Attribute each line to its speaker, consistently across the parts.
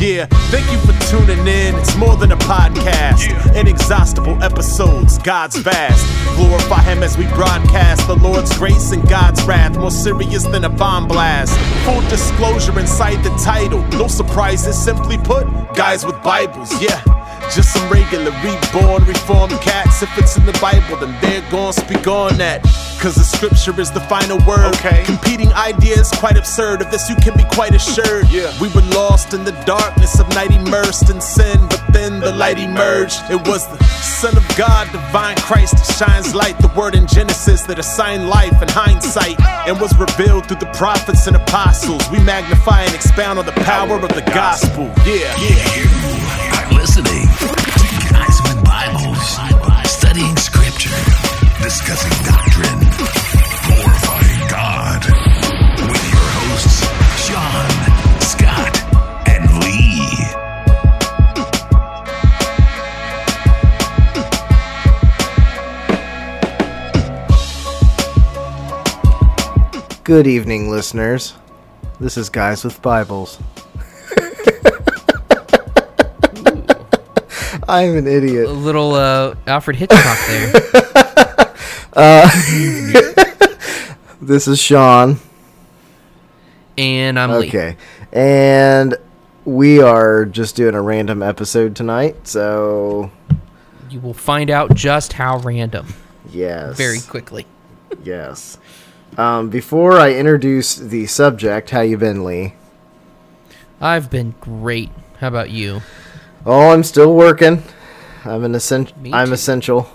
Speaker 1: Yeah, thank you for tuning in. It's more than a podcast. Inexhaustible episodes, God's vast. Glorify Him as we broadcast the Lord's grace and God's wrath, more serious than a bomb blast. Full disclosure inside the title. No surprises, simply put, guys with Bibles, yeah. Just some regular, reborn, reformed cats. If it's in the Bible, then they're gonna speak on that. Cause the scripture is the final word.
Speaker 2: Okay.
Speaker 1: Competing ideas, quite absurd. Of this, you can be quite assured.
Speaker 2: Yeah.
Speaker 1: We were lost in the darkness of night, immersed in sin, but then the light emerged. It was the Son of God, divine Christ, that shines light. The word in Genesis that assigned life in hindsight and was revealed through the prophets and apostles. We magnify and expound on the power of the gospel. Yeah.
Speaker 3: You discussing doctrine, glorifying God. With your hosts, Sean, Scott, and Lee.
Speaker 4: Good evening, listeners. This is Guys with Bibles. I'm an idiot.
Speaker 5: a little uh, Alfred Hitchcock there.
Speaker 4: This is Sean.
Speaker 5: and I'm Lee.
Speaker 4: Okay. And we are just doing a random episode tonight, so
Speaker 5: You will find out just how random
Speaker 4: yes.
Speaker 5: very quickly.
Speaker 4: Yes. Um, before I introduce the subject, how you been, Lee?
Speaker 5: I've been great. How about you?
Speaker 4: Oh, I'm still working. I'm an essential. I'm essential.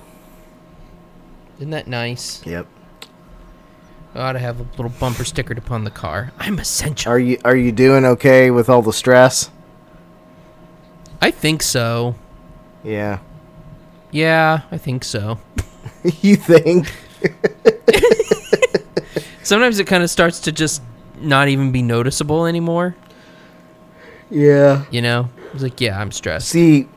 Speaker 5: Isn't that nice?
Speaker 4: Yep.
Speaker 5: I ought to have a little bumper stickered upon the car. I'm essential.
Speaker 4: Are you Are you doing okay with all the stress?
Speaker 5: I think so.
Speaker 4: Yeah.
Speaker 5: Yeah, I think so.
Speaker 4: you think?
Speaker 5: Sometimes it kind of starts to just not even be noticeable anymore.
Speaker 4: Yeah.
Speaker 5: You know? It's like, yeah, I'm stressed.
Speaker 4: See,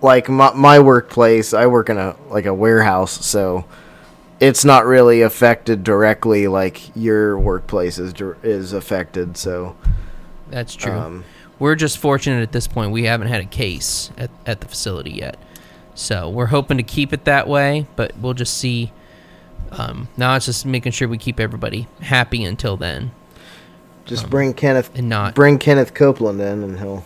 Speaker 4: like my my workplace, I work in a like a warehouse, so it's not really affected directly like your workplace is is affected. So,
Speaker 5: That's true.
Speaker 4: um,
Speaker 5: We're just fortunate at this point. We haven't had a case at, at the facility yet. So we're hoping to keep it that way, but we'll just see. Um, now it's just making sure we keep everybody happy until then
Speaker 4: just bring Kenneth
Speaker 5: and not.
Speaker 4: bring Kenneth Copeland in, and he'll.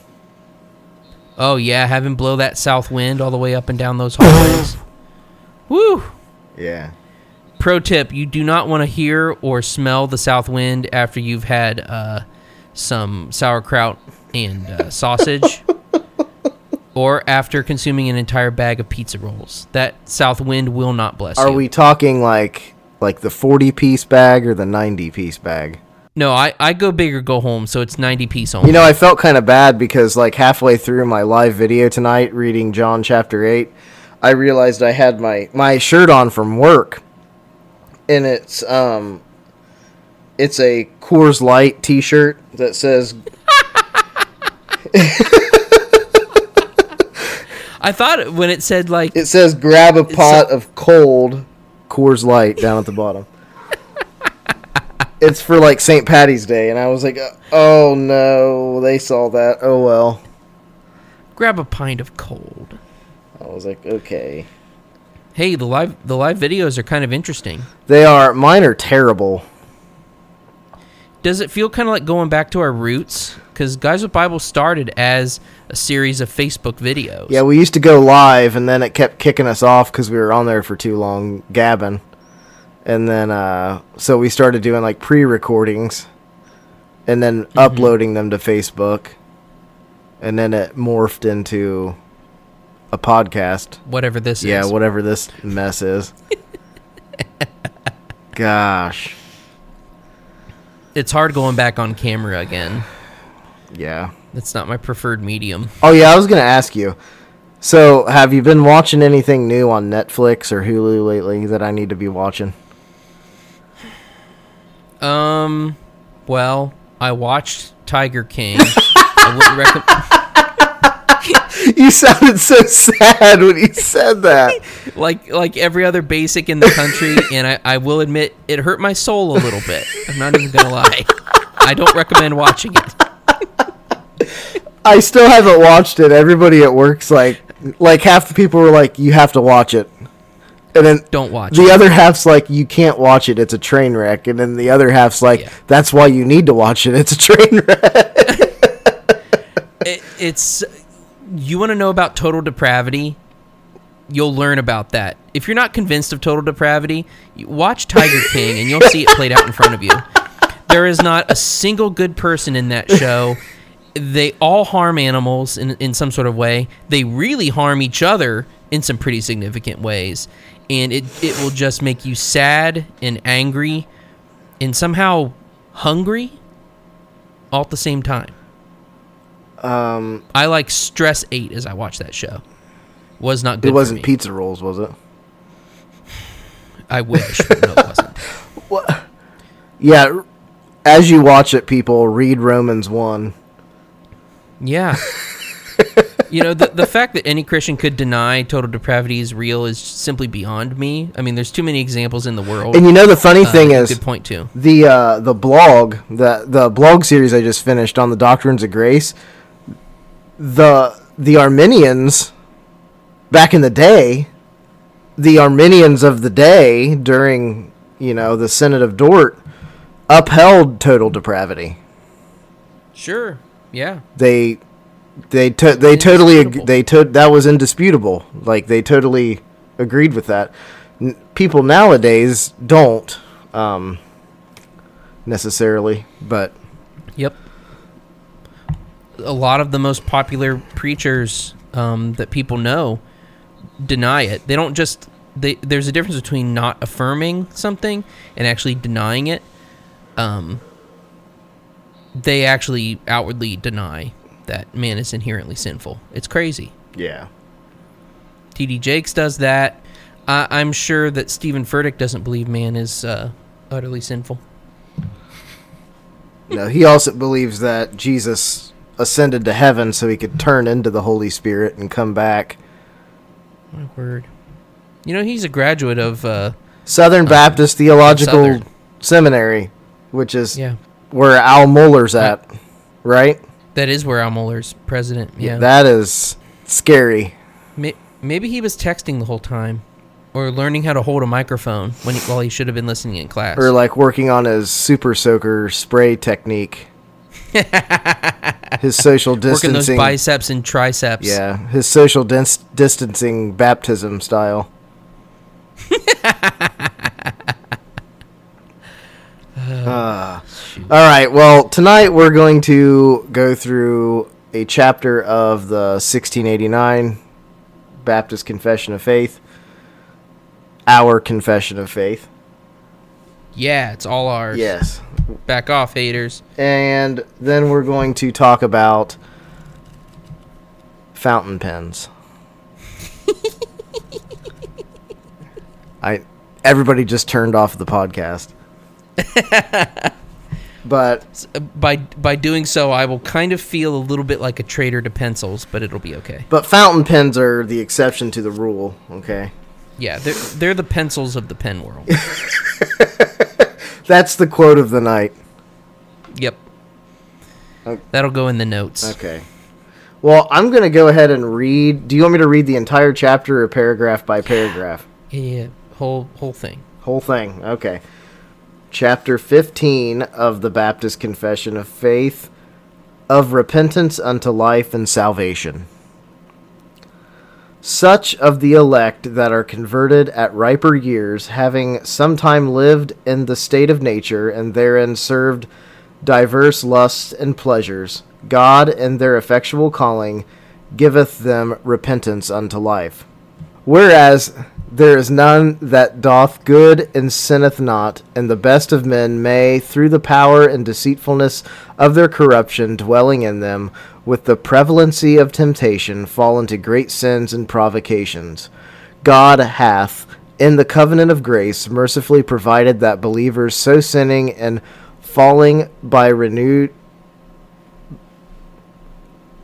Speaker 5: oh, yeah, have him blow that south wind all the way up and down those hallways. Woo!
Speaker 4: Yeah.
Speaker 5: Pro tip you do not want to hear or smell the south wind after you've had uh, some sauerkraut and uh, sausage. Or after consuming an entire bag of pizza rolls, that south wind will not bless
Speaker 4: Are
Speaker 5: you.
Speaker 4: we talking like like the forty piece bag or the ninety piece bag?
Speaker 5: No, I, I go big or go home, so it's 90 piece only.
Speaker 4: You know, I felt kind of bad because like halfway through my live video tonight, reading John chapter eight, I realized I had my my shirt on from work, and it's um, it's a Coors Light T-shirt that says
Speaker 5: I thought when it said like
Speaker 4: it says grab a pot of cold Coors Light down at the bottom. it's for like St. Patty's Day, and I was like, oh no, they saw that. Oh well.
Speaker 5: grab a pint of cold.
Speaker 4: I was like, okay.
Speaker 5: Hey, the live the live videos are kind of interesting.
Speaker 4: They are mine are terrible.
Speaker 5: Does it feel kind of like going back to our roots? Because Guys with Bible started as a series of Facebook videos.
Speaker 4: Yeah, we used to go live, and then it kept kicking us off because we were on there for too long, gabbing. And then, uh, so we started doing like pre-recordings, and then uploading them to Facebook, and then it morphed into a podcast.
Speaker 5: Whatever this
Speaker 4: Yeah,
Speaker 5: is.
Speaker 4: Yeah, whatever this mess is. Gosh,
Speaker 5: It's hard going back on camera again.
Speaker 4: yeah.
Speaker 5: That's not my preferred medium.
Speaker 4: Oh yeah, I was gonna ask you. So, have you been watching anything new on Netflix or Hulu lately that I need to be watching?
Speaker 5: Um, well, I watched Tiger King. I wouldn't recommend.
Speaker 4: You sounded so sad when you said that.
Speaker 5: like like every other basic in the country, and I, I will admit it hurt my soul a little bit. I'm not even gonna lie. I don't recommend watching it.
Speaker 4: I still haven't watched it. Everybody at work's like, like half the people were like, "You have to watch it," and then
Speaker 5: Don't watch
Speaker 4: the
Speaker 5: it.
Speaker 4: other half's like, "You can't watch it. It's a train wreck," and then the other half's like,
Speaker 5: Yeah.
Speaker 4: "That's why you need to watch it. It's a train wreck."
Speaker 5: it, it's you want to know about total depravity you'll learn about that. If you're not convinced of total depravity watch tiger king and you'll see it played out in front of you. There is not a single good person in that show. They all harm animals in, in some sort of way. They really harm each other in some pretty significant ways. And it, it will just make you sad and angry and somehow hungry all at the same time
Speaker 4: Um,
Speaker 5: I like stress eight as I watch that show. Was not good.
Speaker 4: it wasn't pizza rolls, was it?
Speaker 5: I wish, but no, it wasn't.
Speaker 4: Yeah. As you watch it, people read Romans one.
Speaker 5: Yeah. you know, the the fact that any Christian could deny total depravity is real is simply beyond me. I mean, there's too many examples in the world.
Speaker 4: And you know the funny
Speaker 5: uh,
Speaker 4: thing is,
Speaker 5: could point to.
Speaker 4: the uh, the blog the the blog series I just finished on the doctrines of grace. The the Arminians back in the day, the Arminians of the day during you know the Synod of Dort upheld total depravity.
Speaker 5: Sure. Yeah.
Speaker 4: They they to, they totally ag- they to, that was indisputable. Like they totally agreed with that. N- people nowadays don't um, necessarily, but.
Speaker 5: A lot of the most popular preachers um, that people know deny it. They don't just. They, there's a difference between not affirming something and actually denying it. Um, they actually outwardly deny that man is inherently sinful. It's crazy.
Speaker 4: yeah.
Speaker 5: TD Jakes does that. I I'm sure that Steven Furtick doesn't believe man is uh, utterly sinful.
Speaker 4: No, he also believes that Jesus ascended to heaven so he could turn into the Holy Spirit and come back.
Speaker 5: My word. You know, he's a graduate of. Uh,
Speaker 4: Southern Baptist Theological
Speaker 5: Southern.
Speaker 4: Seminary, which is
Speaker 5: yeah.
Speaker 4: where Al Mohler's at, right?
Speaker 5: That is where Al Mohler's president. Yeah.
Speaker 4: That is scary.
Speaker 5: Maybe he was texting the whole time, or learning how to hold a microphone when he, while he should have been listening in class.
Speaker 4: Or like working on his super soaker spray technique. his social distancing.
Speaker 5: Working those biceps and triceps.
Speaker 4: yeah, his social dis- distancing baptism style. Ah. all right. Well, tonight we're going to go through a chapter of the 1689 Baptist Confession of Faith. Our Confession of Faith.
Speaker 5: Yeah, it's all ours.
Speaker 4: Yes.
Speaker 5: Back off, haters.
Speaker 4: And then we're going to talk about fountain pens. I everybody just turned off the podcast. but
Speaker 5: Uh, By by doing so, I will kind of feel a little bit like a traitor to pencils, but it'll be okay.
Speaker 4: but fountain pens are the exception to the rule, okay?
Speaker 5: Yeah, they're they're the pencils of the pen world.
Speaker 4: That's the quote of the night.
Speaker 5: yep.
Speaker 4: Okay.
Speaker 5: That'll go in the notes.
Speaker 4: Okay. Well, I'm going to go ahead and read. Do you want me to read the entire chapter or paragraph by paragraph?
Speaker 5: Yeah, yeah, whole whole thing.
Speaker 4: Whole thing. Okay. Chapter 15 of the Baptist Confession of Faith of repentance unto life and salvation. Such of the elect that are converted at riper years, having sometime lived in the state of nature and therein served diverse lusts and pleasures, God in their effectual calling giveth them repentance unto life. Whereas there is none that doth good and sinneth not, and the best of men may, through the power and deceitfulness of their corruption dwelling in them, with the prevalency of temptation, fall into great sins and provocations. God hath, in the covenant of grace, mercifully provided that believers so sinning and falling by renewed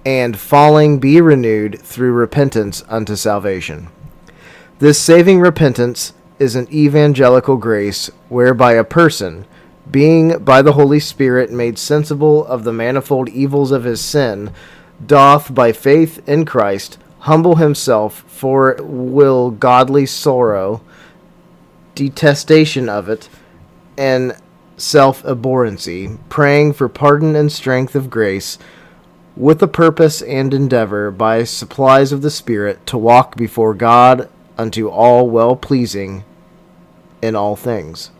Speaker 4: and falling be renewed through repentance unto salvation. This saving repentance is an evangelical grace whereby a person, being by the Holy Spirit made sensible of the manifold evils of his sin, doth by faith in Christ humble himself for will godly sorrow, detestation of it, and self abhorrency, praying for pardon and strength of grace, with a purpose and endeavor by supplies of the Spirit to walk before God unto all well pleasing in all things.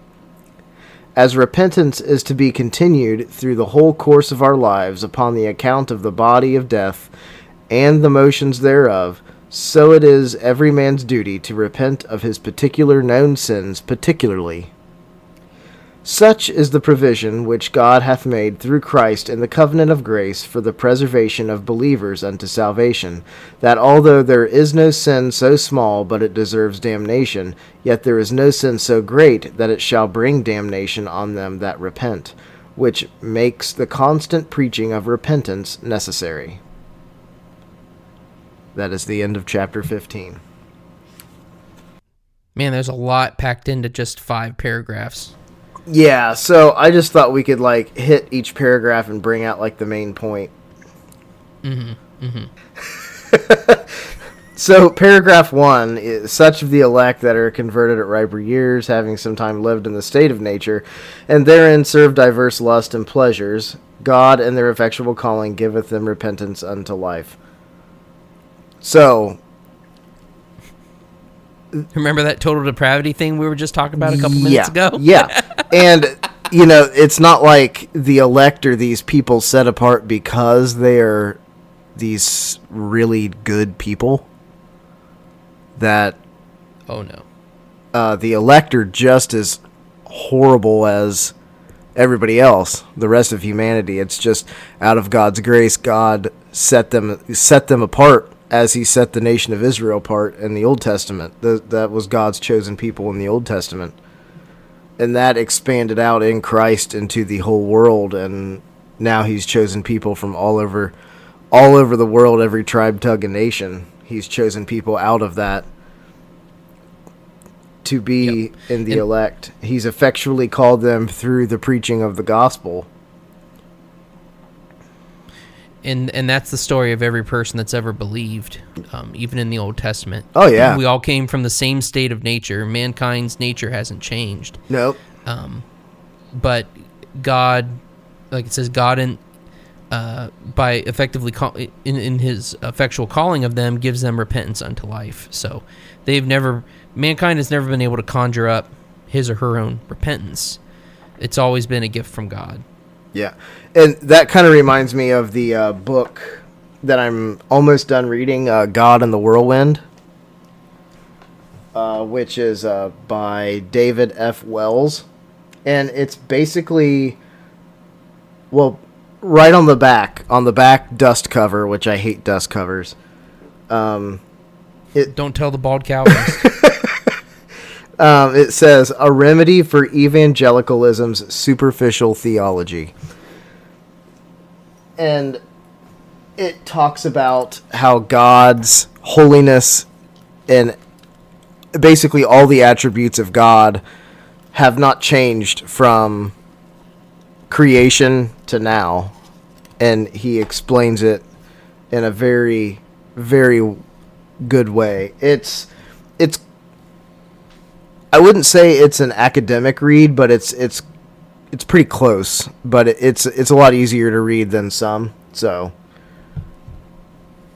Speaker 4: As repentance is to be continued through the whole course of our lives upon the account of the body of death and the motions thereof, so it is every man's duty to repent of his particular known sins particularly. Such is the provision which God hath made through Christ in the covenant of grace for the preservation of believers unto salvation, that although there is no sin so small but it deserves damnation, yet there is no sin so great that it shall bring damnation on them that repent, which makes the constant preaching of repentance necessary. That is the end of chapter 15.
Speaker 5: Man, there's a lot packed into just five paragraphs.
Speaker 4: Yeah, so I just thought we could like hit each paragraph and bring out like the main point. Mm-hmm. Mm-hmm. so paragraph one is such of the elect that are converted at riper years, having some time lived in the state of nature, and therein serve diverse lust and pleasures, God and their effectual calling giveth them repentance unto life. So
Speaker 5: Remember that total depravity thing we were just talking about a couple minutes
Speaker 4: yeah,
Speaker 5: ago?
Speaker 4: yeah. And you know, it's not like the elect are these people set apart because they are these really good people. That
Speaker 5: Oh no.
Speaker 4: uh, the elect are just as horrible as everybody else, the rest of humanity. It's just out of God's grace, God set them set them apart as He set the nation of Israel apart in the Old Testament. The, that was God's chosen people in the Old Testament, and that expanded out in Christ into the whole world. And now He's chosen people from all over, all over the world, every tribe, tongue, and nation. He's chosen people out of that to be in the
Speaker 5: And-
Speaker 4: elect. He's effectually called them through the preaching of the gospel.
Speaker 5: And and that's the story of every person that's ever believed, um, even in the Old Testament.
Speaker 4: Oh, yeah.
Speaker 5: we all came from the same state of nature. Mankind's nature hasn't changed,
Speaker 4: Nope.
Speaker 5: but God, like it says, God in uh, by effectively call, in in His effectual calling of them gives them repentance unto life. So they've never mankind has never been able to conjure up his or her own repentance. It's always been a gift from God.
Speaker 4: Yeah, and that kind of reminds me of the uh, book that I'm almost done reading, uh, "God in the Whirlwind," uh, which is uh, by David F. Wells, and it's basically, well, right on the back, on the back dust cover, which I hate dust covers.
Speaker 5: it Don't tell the bald Calvinist.
Speaker 4: Um, it says a remedy for evangelicalism's superficial theology, and it talks about how God's holiness and basically all the attributes of God have not changed from creation to now, and he explains it in a very, very good way. It's it's I wouldn't say it's an academic read, but it's it's it's pretty close. But it, it's it's a lot easier to read than some. So,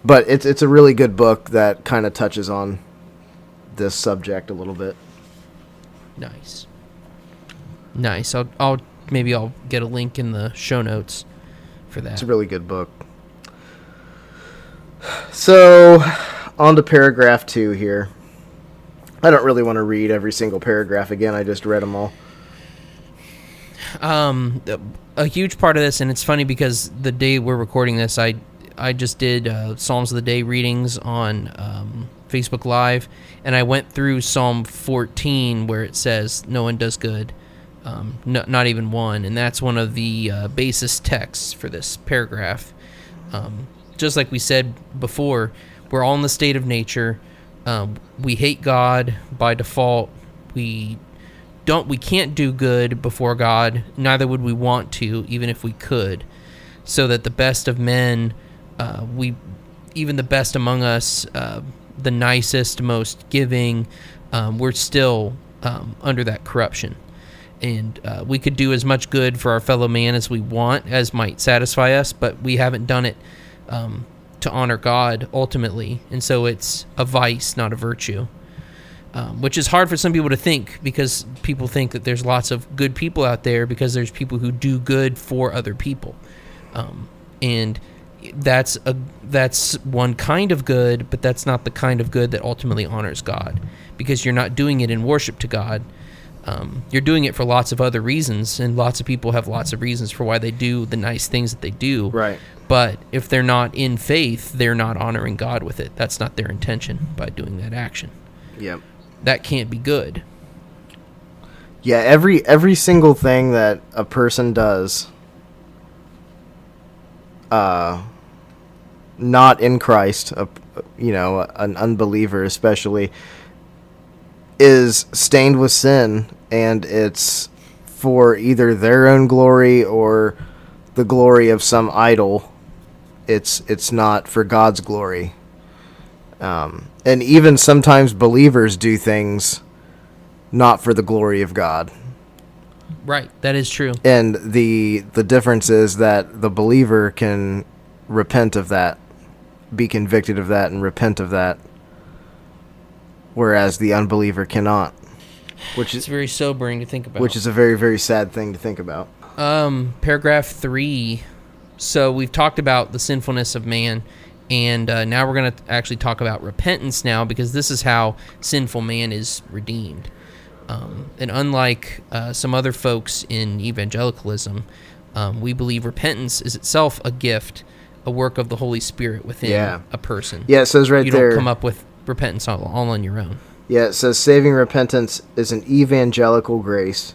Speaker 4: but it's it's a really good book that kind of touches on this subject a little bit.
Speaker 5: Nice. Nice. I'll, I'll maybe I'll get a link in the show notes for that.
Speaker 4: It's a really good book. So, on to paragraph two here. I don't really want to read every single paragraph again. I just read them all.
Speaker 5: Um, a- huge part of this, and it's funny because the day we're recording this, I I just did uh, Psalms of the Day readings on um, Facebook Live, and I went through Psalm 14 where it says, "No one does good." Um, no, not even one, and that's one of the uh, basis texts for this paragraph. Um, just like we said before, we're all in the state of nature. Um, we hate God by default. We don't. We can't do good before God. Neither would we want to, even if we could. So that the best of men uh, we even the best among us, uh, the nicest, most giving, um, we're still um, under that corruption. And uh, we could do as much good for our fellow man as we want, as might satisfy us, but we haven't done it um, to honor God ultimately. And so it's a vice, not a virtue. Um, which is hard for some people to think because people think that there's lots of good people out there because there's people who do good for other people. Um, and that's a that's one kind of good, but that's not the kind of good that ultimately honors God, because you're not doing it in worship to God. Um, you're doing it for lots of other reasons, and lots of people have lots of reasons for why they do the nice things that they do.
Speaker 4: Right.
Speaker 5: But if they're not in faith, they're not honoring God with it. That's not their intention by doing that action.
Speaker 4: Yep.
Speaker 5: That can't be good.
Speaker 4: Yeah, every every single thing that a person does uh not in Christ, a, you know, an unbeliever especially is stained with sin and it's for either their own glory or the glory of some idol. It's it's not for God's glory. Um, and even sometimes believers do things not for the glory of God.
Speaker 5: Right. That is true.
Speaker 4: And the the difference is that the believer can repent of that, be convicted of that, and repent of that, whereas the unbeliever cannot. Which
Speaker 5: It's
Speaker 4: is
Speaker 5: very sobering to think about.
Speaker 4: which is a very very sad thing to think about.
Speaker 5: Um, paragraph three. So we've talked about the sinfulness of man, and uh, now we're going to actually talk about repentance now because this is how sinful man is redeemed. Um, and unlike uh, some other folks in evangelicalism, um, we believe repentance is itself a gift, a work of the Holy Spirit within
Speaker 4: Yeah.
Speaker 5: a person.
Speaker 4: Yeah, it says right
Speaker 5: you
Speaker 4: there.
Speaker 5: don't come up with repentance all, all on your own.
Speaker 4: Yeah, it says saving repentance is an evangelical grace,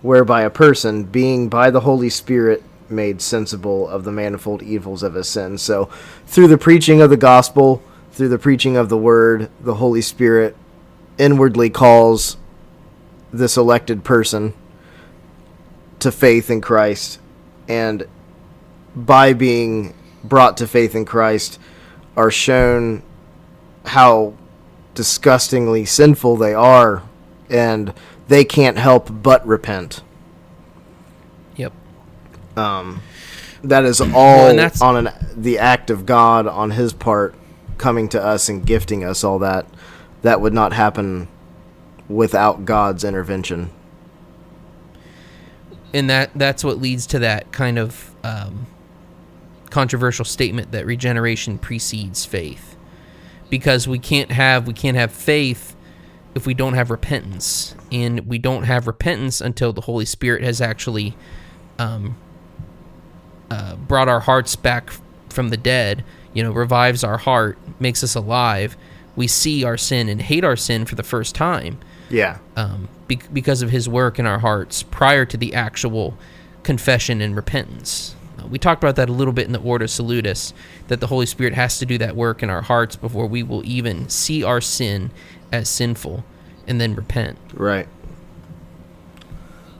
Speaker 4: whereby a person, being by the Holy Spirit made sensible of the manifold evils of his sins. So, through the preaching of the gospel, through the preaching of the word, the Holy Spirit inwardly calls this elected person to faith in Christ. And by being brought to faith in Christ, are shown how disgustingly sinful they are, and they can't help but repent.
Speaker 5: Yep.
Speaker 4: That is all
Speaker 5: that's-
Speaker 4: on an, the act of God on His part, coming to us and gifting us all that. That would not happen without God's intervention.
Speaker 5: and that that's what leads to that kind of um, controversial statement that regeneration precedes faith because we can't have we can't have faith if we don't have repentance and we don't have repentance until the holy spirit has actually um, uh, brought our hearts back from the dead you know revives our heart makes us alive we see our sin and hate our sin for the first time
Speaker 4: Yeah.
Speaker 5: um, be- because of his work in our hearts prior to the actual confession and repentance. Uh, we talked about that a little bit in the Ordo Salutis, that the Holy Spirit has to do that work in our hearts before we will even see our sin as sinful and then repent.
Speaker 4: Right.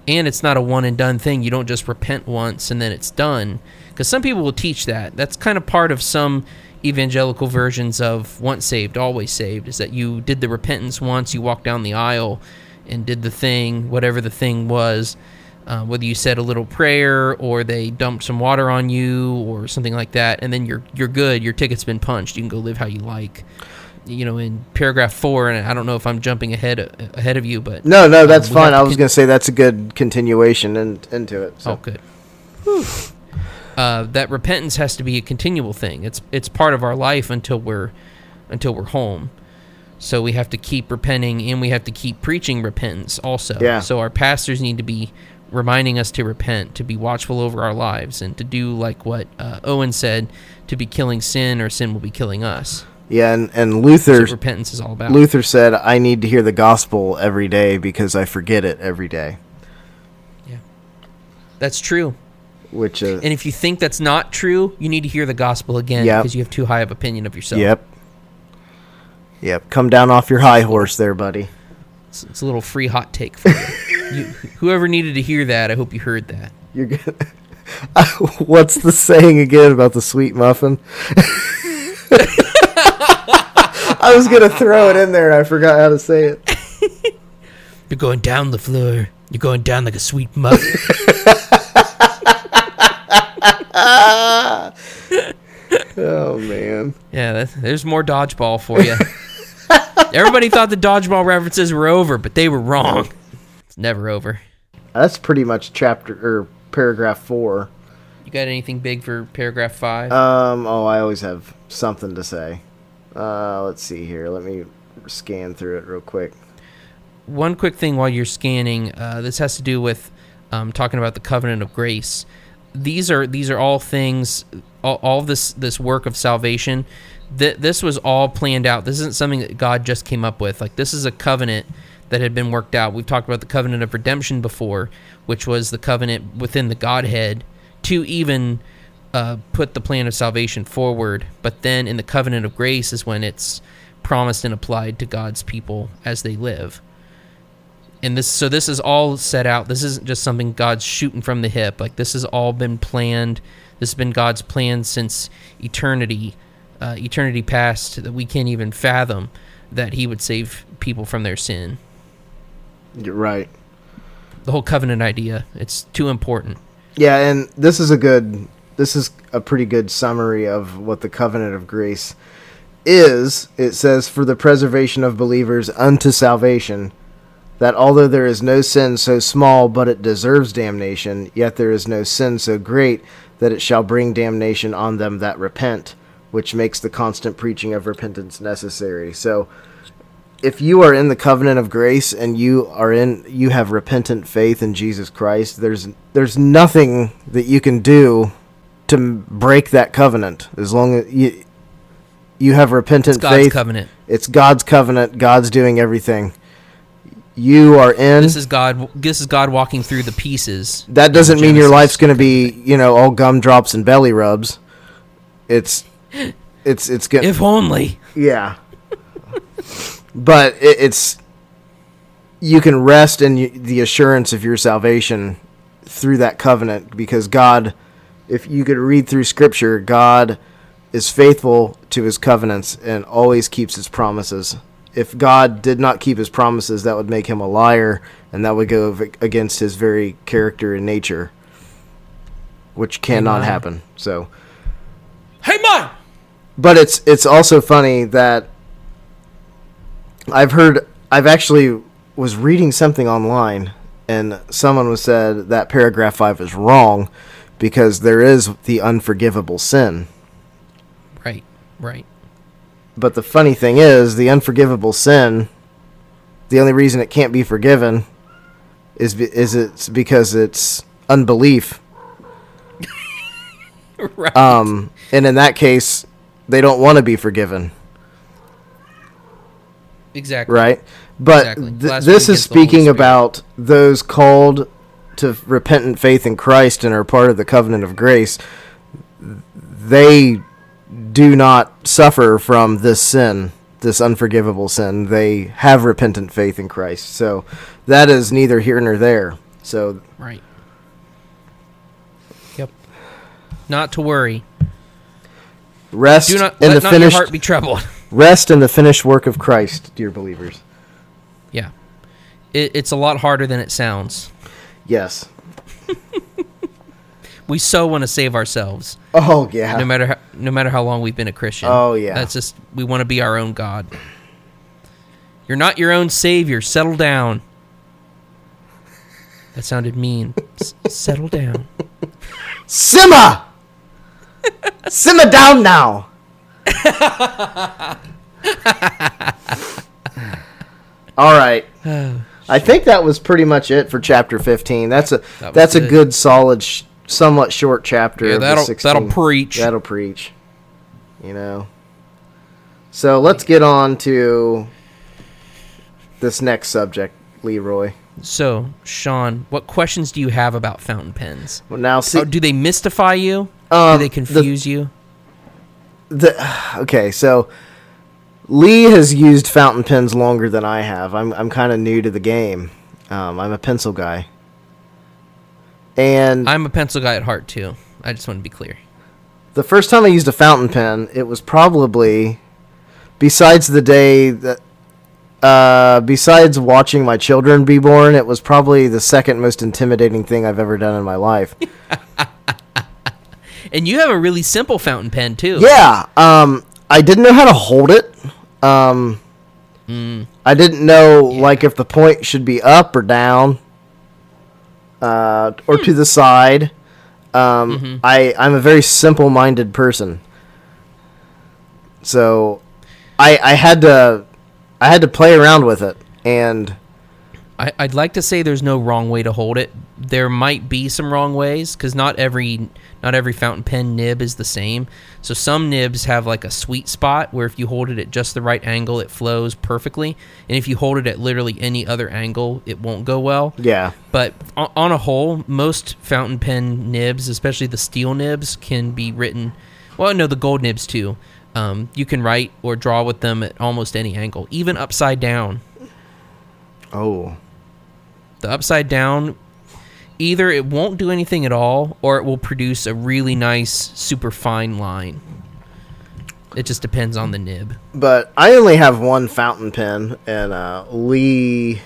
Speaker 5: And it's not a one and done thing. You don't just repent once and then it's done. Because some people will teach that. That's kind of part of some evangelical versions of once saved, always saved, is that you did the repentance once, you walked down the aisle and did the thing, whatever the thing was. Uh, whether you said a little prayer or they dumped some water on you or something like that, and then you're you're good. Your ticket's been punched. You can go live how you like. You know, in paragraph four, and I don't know if I'm jumping ahead ahead of you, but
Speaker 4: No, no, that's
Speaker 5: Um,
Speaker 4: fine. I was
Speaker 5: con-
Speaker 4: going to say that's a good continuation in, into it. So.
Speaker 5: Oh, good. Uh, that repentance has to be a continual thing. It's it's part of our life until we're until we're home. So we have to keep repenting and we have to keep preaching repentance also.
Speaker 4: Yeah.
Speaker 5: So our pastors need to be reminding us to repent, to be watchful over our lives, and to do like what uh, Owen said, to be killing sin or sin will be killing us.
Speaker 4: Yeah, and, and Luther
Speaker 5: repentance is all about.
Speaker 4: Luther said, "I need to hear the gospel every day because I forget it every day."
Speaker 5: Yeah, that's true.
Speaker 4: Which uh,
Speaker 5: And if you think that's not true, you need to hear the gospel again
Speaker 4: Yep.
Speaker 5: because you have too high of opinion of yourself.
Speaker 4: yep, yep. Come down off your high horse, there, buddy.
Speaker 5: It's, it's a little free hot take for you. you. Whoever needed to hear that, I hope you heard that.
Speaker 4: You're good. What's the saying again about the sweet muffin? I was gonna throw it in there I forgot how to say it.
Speaker 5: You're going down the floor. You're going down like a sweet muffin.
Speaker 4: Oh man.
Speaker 5: yeah, there's more dodgeball for you. Everybody thought the dodgeball references were over, but they were wrong. It's never over.
Speaker 4: That's pretty much chapter or paragraph four.
Speaker 5: You got anything big for paragraph five?
Speaker 4: Um. Oh, I always have something to say. Uh, let's see here. Let me scan through it real quick.
Speaker 5: one quick thing while you're scanning. Uh, this has to do with um, talking about the covenant of grace. These are these are all things. All, all this this work of salvation. Th- this was all planned out. This isn't something that God just came up with. Like this is a covenant that had been worked out. We've talked about the covenant of redemption before, which was the covenant within the Godhead to even uh, put the plan of salvation forward. But then in the covenant of grace is when it's promised and applied to God's people as they live and this so this is all set out this isn't just something god's shooting from the hip like this has all been planned this has been god's plan since eternity uh, eternity past that we can't even fathom that he would save people from their sin
Speaker 4: You're right.
Speaker 5: the whole covenant idea it's too important
Speaker 4: Yeah, and this is a good. This is a pretty good summary of what the covenant of grace is. It says, "For the preservation of believers unto salvation." That although there is no sin so small but it deserves damnation, yet there is no sin so great that it shall bring damnation on them that repent, which makes the constant preaching of repentance necessary. So, if you are in the covenant of grace and you are in you have repentant faith in Jesus Christ, there's there's nothing that you can do to break that covenant as long as you you have repentant
Speaker 5: it's god's
Speaker 4: faith.
Speaker 5: covenant
Speaker 4: It's God's covenant. God's doing everything. You are in.
Speaker 5: this is god this is god walking through the pieces
Speaker 4: that doesn't mean your life's going to be, you know, all gumdrops and belly rubs. It's it's it's good.
Speaker 5: if only
Speaker 4: Yeah. but it, it's you can rest in the assurance of your salvation through that covenant because God if you could read through scripture, God is faithful to his covenants and always keeps his promises. If God did not keep his promises, that would make him a liar and that would go against his very character and nature, which cannot
Speaker 5: Amen.
Speaker 4: happen. So,
Speaker 5: hey man
Speaker 4: but it's it's also funny that I've heard I've actually was reading something online and someone was said that paragraph 5 is wrong because there is the unforgivable sin.
Speaker 5: right right
Speaker 4: But the funny thing is the unforgivable sin the only reason it can't be forgiven is be, is it's because it's unbelief.
Speaker 5: right
Speaker 4: Um and in that case they don't want to be forgiven.
Speaker 5: exactly
Speaker 4: right? But
Speaker 5: Exactly.
Speaker 4: th- this is
Speaker 5: against the Holy
Speaker 4: speaking about those called to repentant faith in Christ and are part of the covenant of grace. They do not suffer from this sin, this unforgivable sin. They have repentant faith in Christ. So that is neither here nor there. So
Speaker 5: Right. Yep. Not to worry.
Speaker 4: rest
Speaker 5: Do not
Speaker 4: in
Speaker 5: let
Speaker 4: the
Speaker 5: not
Speaker 4: finished
Speaker 5: your heart be troubled.
Speaker 4: rest in the finished work of Christ, dear believers.
Speaker 5: yeah. It, it's a lot harder than it sounds.
Speaker 4: Yes.
Speaker 5: We so want to save ourselves,
Speaker 4: Oh yeah.
Speaker 5: no matter how, no matter how long we've been a Christian.
Speaker 4: Oh, yeah.
Speaker 5: That's just we want to be our own God. You're not your own savior. Settle down. That sounded mean. S- settle down.
Speaker 4: Simmer! Simmer down now! All right. I think that was pretty much it for chapter 15. That's a
Speaker 5: That
Speaker 4: that's a
Speaker 5: good.
Speaker 4: solid sh- somewhat short chapter
Speaker 5: Yeah, that'll
Speaker 4: 16.
Speaker 5: that'll preach.
Speaker 4: That'll preach. You know. So let's get on to this next subject, Leroy.
Speaker 5: So, Sean, what questions do you have about fountain pens?
Speaker 4: Well, now see
Speaker 5: Oh, do they mystify you?
Speaker 4: Um,
Speaker 5: do they
Speaker 4: the-
Speaker 5: confuse you?
Speaker 4: the okay, so Lee has used fountain pens longer than I have. I'm I'm kind of new to the game. Um, I'm a pencil guy, And
Speaker 5: I'm a pencil guy at heart too. I just want to be clear.
Speaker 4: the first time I used a fountain pen, it was probably besides the day that uh, besides watching my children be born, it was probably the second most intimidating thing I've ever done in my life.
Speaker 5: And you have a really simple fountain pen too.
Speaker 4: Yeah, um, I didn't know how to hold it. Um, I didn't know like if the point should be up or down, uh, or to the side. Um, I I'm a very simple-minded person, so I I had to I had to play around with it, and
Speaker 5: I, I'd like to say there's no wrong way to hold it. There might be some wrong ways because not every not every fountain pen nib is the same. So some nibs have like a sweet spot where if you hold it at just the right angle, it flows perfectly, and if you hold it at literally any other angle, it won't go well.
Speaker 4: yeah,
Speaker 5: But o- on a whole, most fountain pen nibs, especially the steel nibs, can be written. Well, no, the gold nibs too. Um, you can write or draw with them at almost any angle, even upside down.
Speaker 4: Oh,
Speaker 5: The upside down, either it won't do anything at all, or it will produce a really nice, super fine line. It just depends on the nib.
Speaker 4: but I only have one fountain pen, and uh, Lee.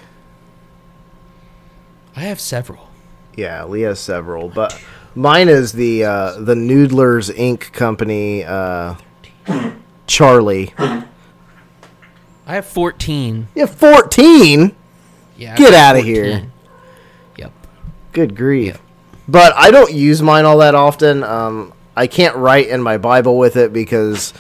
Speaker 5: I have several.
Speaker 4: Yeah, Lee has several, but mine is the uh, the Noodler's Ink company. Uh, Charlie.
Speaker 5: I have 14.
Speaker 4: You have fourteen.
Speaker 5: Yeah.
Speaker 4: Get
Speaker 5: out
Speaker 4: of here.
Speaker 5: Yep.
Speaker 4: Good grief. But I don't use mine all that often. Um, I can't write in my Bible with it because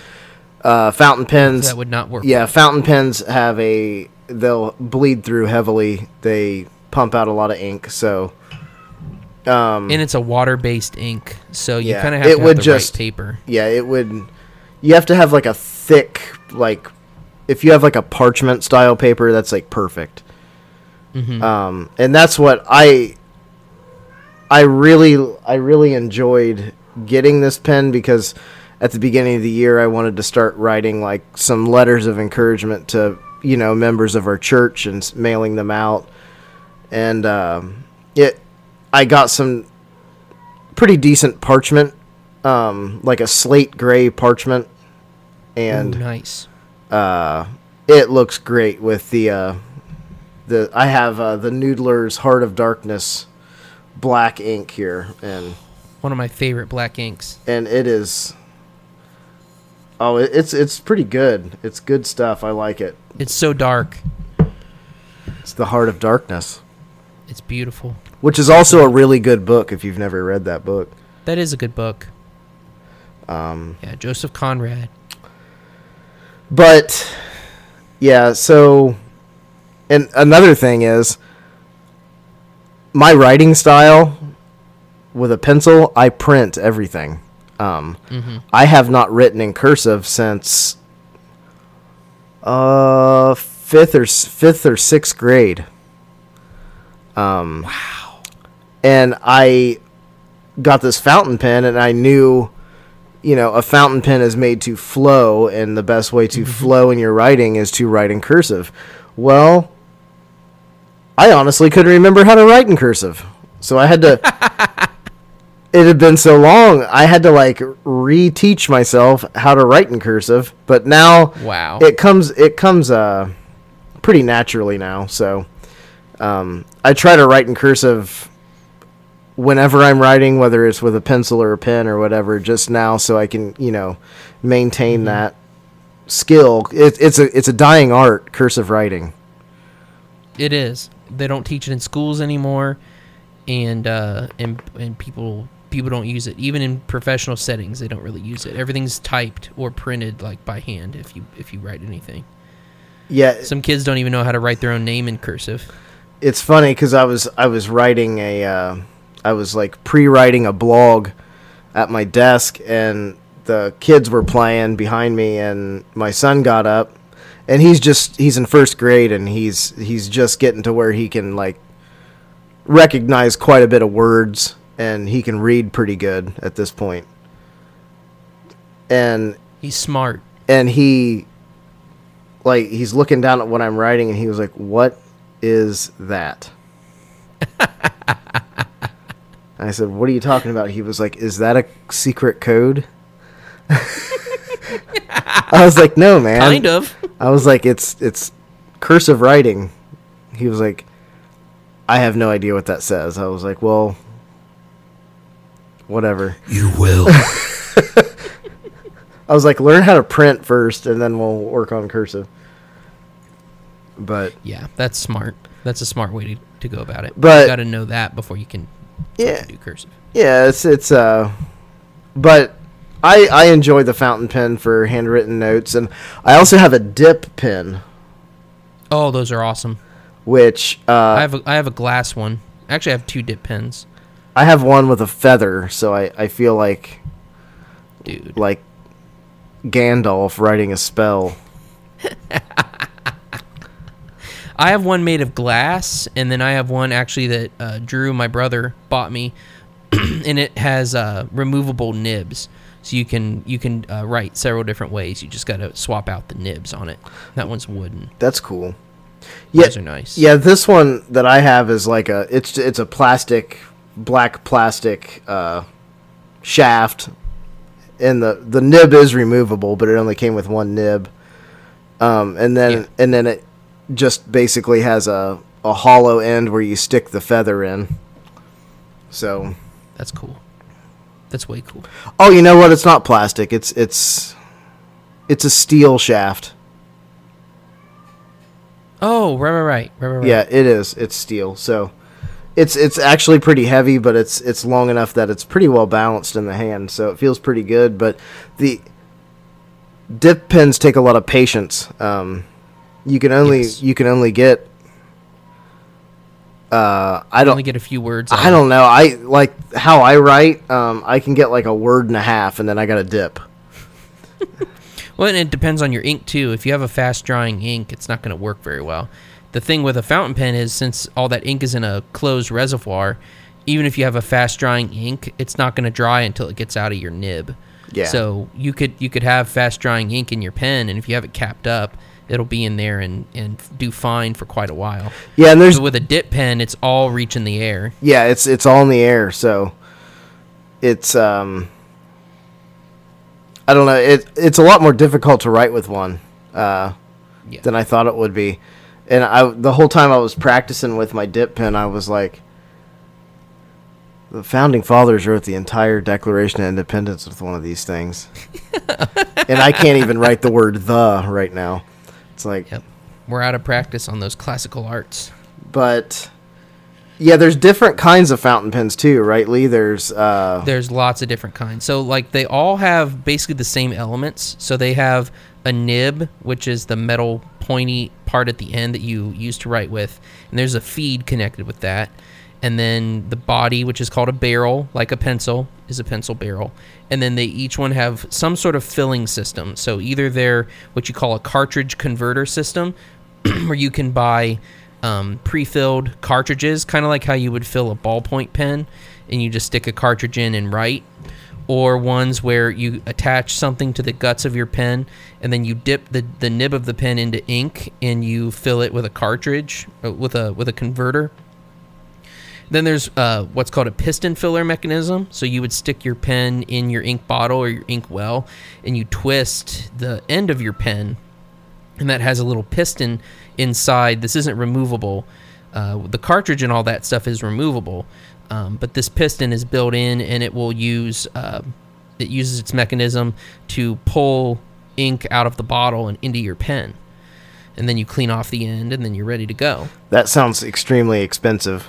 Speaker 4: uh, fountain pens.
Speaker 5: That would not work.
Speaker 4: Yeah, fountain pens have a they'll bleed through heavily. They pump out a lot of ink, so um,
Speaker 5: and it's a water-based ink, so you
Speaker 4: Yeah,
Speaker 5: kind of have
Speaker 4: it
Speaker 5: to have
Speaker 4: would
Speaker 5: the
Speaker 4: just-
Speaker 5: right paper.
Speaker 4: yeah, it would. You have to have like a thick, like if you have like a parchment style paper, that's like perfect. Um, and that's what I. I really, I really enjoyed getting this pen because at the beginning of the year I wanted to start writing like some letters of encouragement to you know members of our church and mailing them out, and um, it. I got some pretty decent parchment um, like a slate gray parchment, and
Speaker 5: Ooh, nice.
Speaker 4: uh, it looks great with the uh, the. I have uh, the Noodler's Heart of Darkness black ink here, and
Speaker 5: One of my favorite black inks.
Speaker 4: and it is. Oh, it's it's pretty good. It's good stuff. I like it.
Speaker 5: It's so dark.
Speaker 4: It's the Heart of Darkness,
Speaker 5: It's beautiful.
Speaker 4: which is also a really good book if you've never read that book.
Speaker 5: That is a good book. Um, yeah, Joseph Conrad.
Speaker 4: But yeah, so and another thing is my writing style with a pencil, I print everything. Um, I have not written in cursive since uh fifth or fifth or sixth grade. Um, wow. And I got this fountain pen, and I knew you know, a fountain pen is made to flow, and the best way to flow in your writing is to write in cursive. Well, I honestly couldn't remember how to write in cursive, so I had to. it had been so long, I had to like reteach myself how to write in cursive. But now,
Speaker 5: Wow.
Speaker 4: it comes it comes uh pretty naturally now. So, um, I try to write in cursive whenever I'm writing, whether it's with a pencil or a pen or whatever, just now so I can, you know, maintain that skill. It, it's a it's a dying art, cursive writing.
Speaker 5: It is. They don't teach it in schools anymore, and uh, and and people people don't use it. Even in professional settings, they don't really use it. Everything's typed or printed like by hand. If you if you write anything,
Speaker 4: Yeah,
Speaker 5: some kids don't even know how to write their own name in cursive.
Speaker 4: it's funny because I was I was writing a uh, I was like pre-writing a blog at my desk, and the kids were playing behind me, and my son got up, and he's just he's in first grade, and he's he's just getting to where he can like recognize quite a bit of words, and he can read pretty good at this point. point, and
Speaker 5: He's smart.
Speaker 4: and he like he's looking down at what I'm writing and he was like, "What is that?" I said, "What are you talking about?" He was like, "Is that a secret code?" I was like, "No, man."
Speaker 5: Kind of.
Speaker 4: I was like, "It's it's cursive writing." He was like, "I have no idea what that says." I was like, "Well, whatever."
Speaker 3: You will.
Speaker 4: I was like, "Learn how to print first, and then we'll work on cursive." But
Speaker 5: Yeah, that's smart. That's a smart way to, to go about it.
Speaker 4: But-
Speaker 5: you got to know that before you can
Speaker 4: yeah,
Speaker 5: do cursive.
Speaker 4: yeah, it's it's uh, but I I enjoy the fountain pen for handwritten notes, and I also have a dip pen,
Speaker 5: Oh, those are awesome.
Speaker 4: which uh,
Speaker 5: I have a, I have a glass one. Actually, I have two dip pens,
Speaker 4: I have one with a feather, so I, I feel like
Speaker 5: dude.
Speaker 4: like Gandalf writing a spell.
Speaker 5: I have one made of glass, and then I have one actually that uh, Drew, my brother, bought me, and it has uh, removable nibs, so you can you can uh, write several different ways. You just got to swap out the nibs on it. That one's wooden.
Speaker 4: That's cool. Yeah,
Speaker 5: Those are nice.
Speaker 4: yeah. This one that I have is like a it's it's a plastic, black plastic uh, shaft, and the the nib is removable, but it only came with one nib. Um, and then
Speaker 5: Yeah.
Speaker 4: and then it just basically has a a hollow end where you stick the feather in. So
Speaker 5: That's cool. That's way cool.
Speaker 4: Oh, you know what? It's not plastic. It's it's it's a steel shaft.
Speaker 5: Oh, right, right, right, right, right.
Speaker 4: Yeah, it is. It's steel. So it's it's actually pretty heavy, but it's it's long enough that it's pretty well balanced in the hand, so it feels pretty good. But the dip pins take a lot of patience. Um, you can only
Speaker 5: Yes.
Speaker 4: you can only get. Uh, I don't.
Speaker 5: only get a few words.
Speaker 4: I don't know. I like how I write. Um, I can get like a word and a half, and then I got to dip.
Speaker 5: Well, and it depends on your ink too. If you have a fast drying ink, it's not going to work very well. The thing with a fountain pen is since all that ink is in a closed reservoir, even if you have a fast drying ink, it's not going to dry until it gets out of your nib.
Speaker 4: Yeah.
Speaker 5: So you could you could have fast drying ink in your pen, and if you have it capped up, it'll be in there and and do fine for quite a while.
Speaker 4: Yeah, and there's
Speaker 5: But with a dip pen, it's all reaching the air.
Speaker 4: yeah, it's it's all in the air, so it's um I don't know, it it's a lot more difficult to write with one uh
Speaker 5: Yeah.
Speaker 4: than I thought it would be. And I the whole time I was practicing with my dip pen, I was like the founding fathers wrote the entire Declaration of Independence with one of these things. and I can't even write the word the right now. It's like
Speaker 5: Yep. We're out of practice on those classical arts.
Speaker 4: but yeah, there's different kinds of fountain pens too, right, Lee? There's uh
Speaker 5: There's lots of different kinds. So like they all have basically the same elements. So they have a nib, which is the metal pointy part at the end that you use to write with, and there's a feed connected with that. And then the body, which is called a barrel, like a pencil, is a pencil barrel. And then they each one have some sort of filling system. So either they're what you call a cartridge converter system, where you can buy um, pre-filled cartridges, kind of like how you would fill a ballpoint pen, and you just stick a cartridge in and write, or ones where you attach something to the guts of your pen, and then you dip the, the nib of the pen into ink, and you fill it with a cartridge uh, with a with a converter. Then there's uh, what's called a piston filler mechanism. So you would stick your pen in your ink bottle or your ink well, and you twist the end of your pen and that has a little piston inside. This isn't removable. Uh, the cartridge and all that stuff is removable, um, but this piston is built in, and it will use uh, it uses its mechanism to pull ink out of the bottle and into your pen, and then you clean off the end, and then you're ready to go.
Speaker 4: that sounds extremely expensive.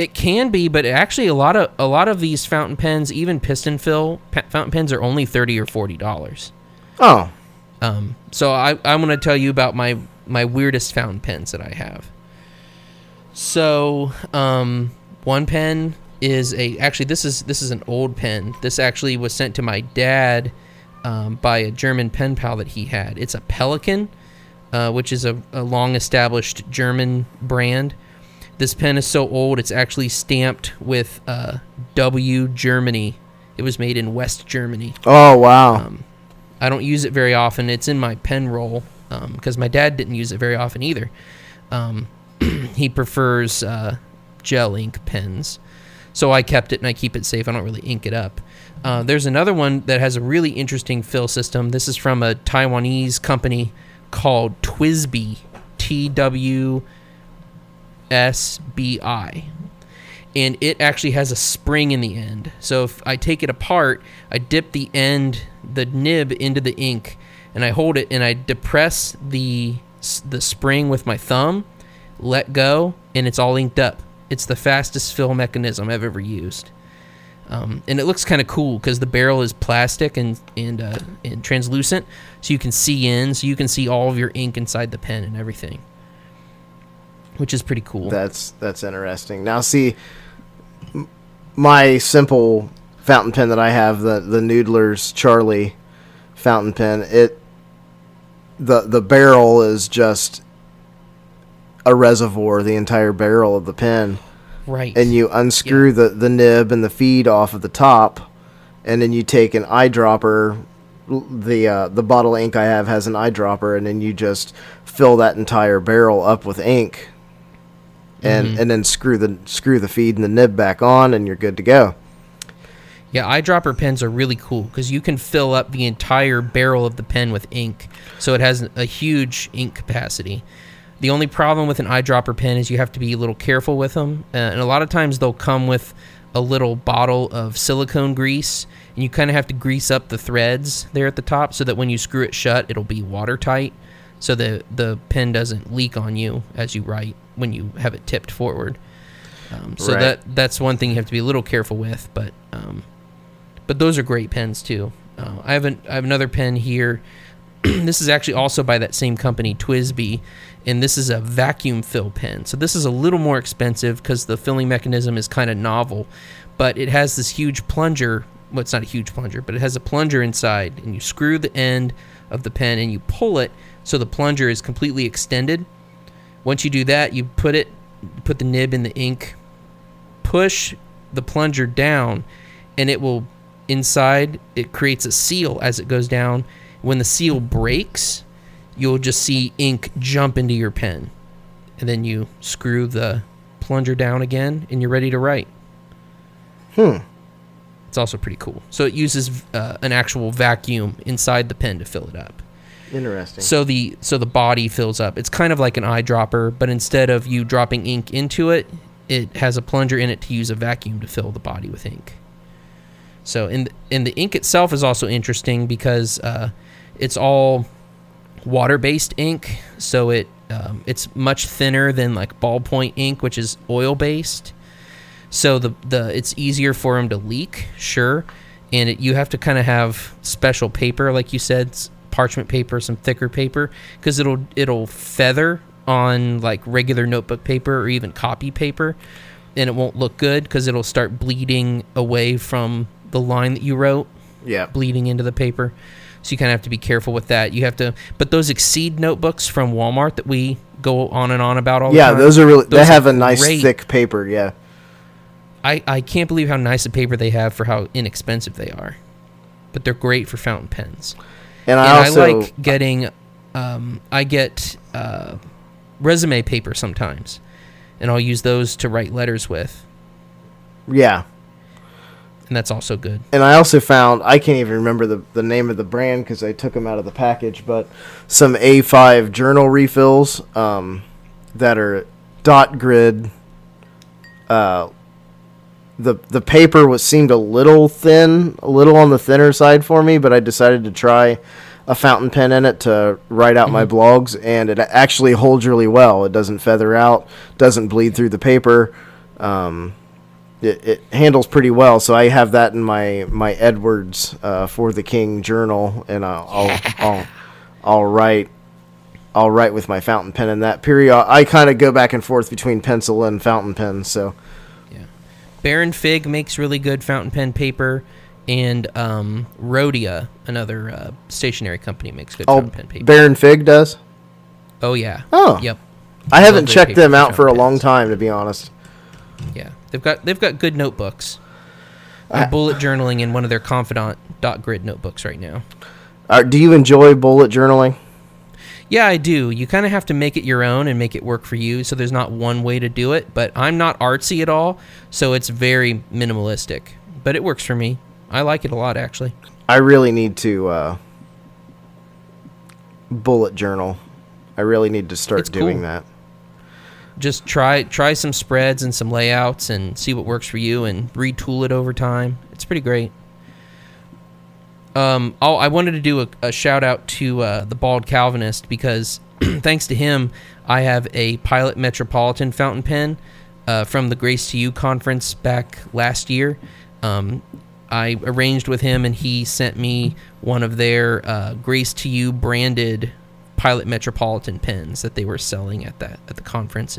Speaker 5: It can be, but actually, a lot of a lot of these fountain pens, even piston fill fountain pens, are only thirty or forty dollars.
Speaker 4: Oh,
Speaker 5: Um, so I, I'm going to tell you about my my weirdest fountain pens that I have. So um, one pen is a actually this is this is an old pen. This actually was sent to my dad um, by a German pen pal that he had. It's a Pelikan, uh, which is a, a long established German brand. This pen is so old it's actually stamped with uh, W Germany. It was made in West Germany.
Speaker 4: oh wow.
Speaker 5: Um, I don't use it very often. It's in my pen roll because my dad didn't use it very often either. Um, he prefers uh, gel ink pens. So I kept it and I keep it safe. I don't really ink it up. Uh, there's another one that has a really interesting fill system. This is from a Taiwanese company called TWSBI, T W S B I. And it actually has a spring in the end. So if I take it apart, I dip the end, the nib into the ink, and I hold it and I depress the the spring with my thumb, let go, and it's all inked up. It's the fastest fill mechanism I've ever used. Um, and it looks kind of cool because the barrel is plastic and and uh, and translucent, so you can see in, so you can see all of your ink inside the pen and everything, which is pretty cool.
Speaker 4: That's that's interesting. Now, see, m- my simple fountain pen that I have, the the Noodler's Charlie fountain pen, it the the barrel is just a reservoir, the entire barrel of the pen,
Speaker 5: right.
Speaker 4: and you unscrew
Speaker 5: Yeah.
Speaker 4: the the nib and the feed off of the top, and then you take an eyedropper. The uh, the bottle of ink I have has an eyedropper, and then you just fill that entire barrel up with ink, and
Speaker 5: Mm-hmm.
Speaker 4: and then screw the screw the feed and the nib back on, and you're good to go.
Speaker 5: Yeah, eyedropper pens are really cool because you can fill up the entire barrel of the pen with ink, so it has a huge ink capacity. The only problem with an eyedropper pen is you have to be a little careful with them, uh, and a lot of times they'll come with a little bottle of silicone grease, and you kind of have to grease up the threads there at the top so that when you screw it shut, it'll be watertight, so the the pen doesn't leak on you as you write when you have it tipped forward. Um, so
Speaker 4: Right.
Speaker 5: that that's one thing you have to be a little careful with, but um, but those are great pens too. Uh, I have an, I have another pen here. this is actually also by that same company, TWSBI, and this is a vacuum fill pen. So this is a little more expensive because the filling mechanism is kind of novel, but it has this huge plunger. Well, it's not a huge plunger, but it has a plunger inside, and you screw the end of the pen and you pull it so the plunger is completely extended. Once you do that, you put it, put the nib in the ink, push the plunger down, and it will inside it creates a seal as it goes down. When the seal breaks, you'll just see ink jump into your pen, and then you screw the plunger down again, and you're ready to write.
Speaker 4: Hmm.
Speaker 5: It's also pretty cool. So it uses uh, an actual vacuum inside the pen to fill it up.
Speaker 4: Interesting.
Speaker 5: So the so the body fills up. It's kind of like an eyedropper, but instead of you dropping ink into it, it has a plunger in it to use a vacuum to fill the body with ink. So in the, the ink itself is also interesting because uh, it's all water-based ink, so it um, it's much thinner than like ballpoint ink, which is oil-based. So the the it's easier for them to leak, sure, and it, you have to kind of have special paper, like you said, parchment paper, some thicker paper, because it'll it'll feather on like regular notebook paper or even copy paper, and it won't look good because it'll start bleeding away from the line that you wrote
Speaker 4: yeah.
Speaker 5: bleeding into the paper. So you kind of have to be careful with that. You have to, but those Exceed notebooks from Walmart that we go on and on about all the time.
Speaker 4: Yeah, those are really. They have a nice
Speaker 5: great.
Speaker 4: thick paper. Yeah.
Speaker 5: I, I can't believe how nice a paper they have for how inexpensive they are. But they're great for fountain pens.
Speaker 4: And
Speaker 5: and
Speaker 4: I also
Speaker 5: I like getting, um, I get uh, resume paper sometimes, and I'll use those to write letters with,
Speaker 4: yeah.
Speaker 5: and that's also good.
Speaker 4: and I also found I can't even remember the, the name of the brand because I took them out of the package, but some A5 journal refills um, that are dot grid. Uh, the the paper was seemed a little thin, a little on the thinner side for me, but I decided to try a fountain pen in it to write out my blogs, and it actually holds really well. It doesn't feather out, doesn't bleed through the paper. Um, it, it handles pretty well. So I have that in my my Edwards uh, for the King journal, and I'll I'll, I'll I'll write I'll write with my fountain pen in that period. I kind of go back and forth between pencil and fountain pen. So
Speaker 5: Baron Fig makes really good fountain pen paper, and um, Rhodia, another uh, stationery company, makes good
Speaker 4: oh,
Speaker 5: fountain pen paper.
Speaker 4: Baron Fig does.
Speaker 5: oh yeah.
Speaker 4: Oh.
Speaker 5: Yep.
Speaker 4: I haven't checked them out for a
Speaker 5: fountain
Speaker 4: long
Speaker 5: pens.
Speaker 4: time, to be honest.
Speaker 5: Yeah. They've got they've got good notebooks. I'm bullet journaling in one of their confidant dot grid notebooks right now.
Speaker 4: Uh, do you enjoy bullet journaling?
Speaker 5: Yeah, I do. You kind of have to make it your own and make it work for you. So there's not one way to do it. But I'm not artsy at all, so it's very minimalistic. But it works for me. I like it a lot, actually.
Speaker 4: I really need to uh, bullet journal. I really need to start
Speaker 5: It's
Speaker 4: doing
Speaker 5: cool.
Speaker 4: that.
Speaker 5: Just try try some spreads and some layouts and see what works for you and retool it over time. It's pretty great. Um, oh, I wanted to do a, a shout out to uh, the Bald Calvinist because thanks to him, I have a Pilot Metropolitan fountain pen uh, from the Grace to You conference back last year. Um, I arranged with him, and he sent me one of their uh, Grace to You branded Pilot Metropolitan pens that they were selling at that at the conference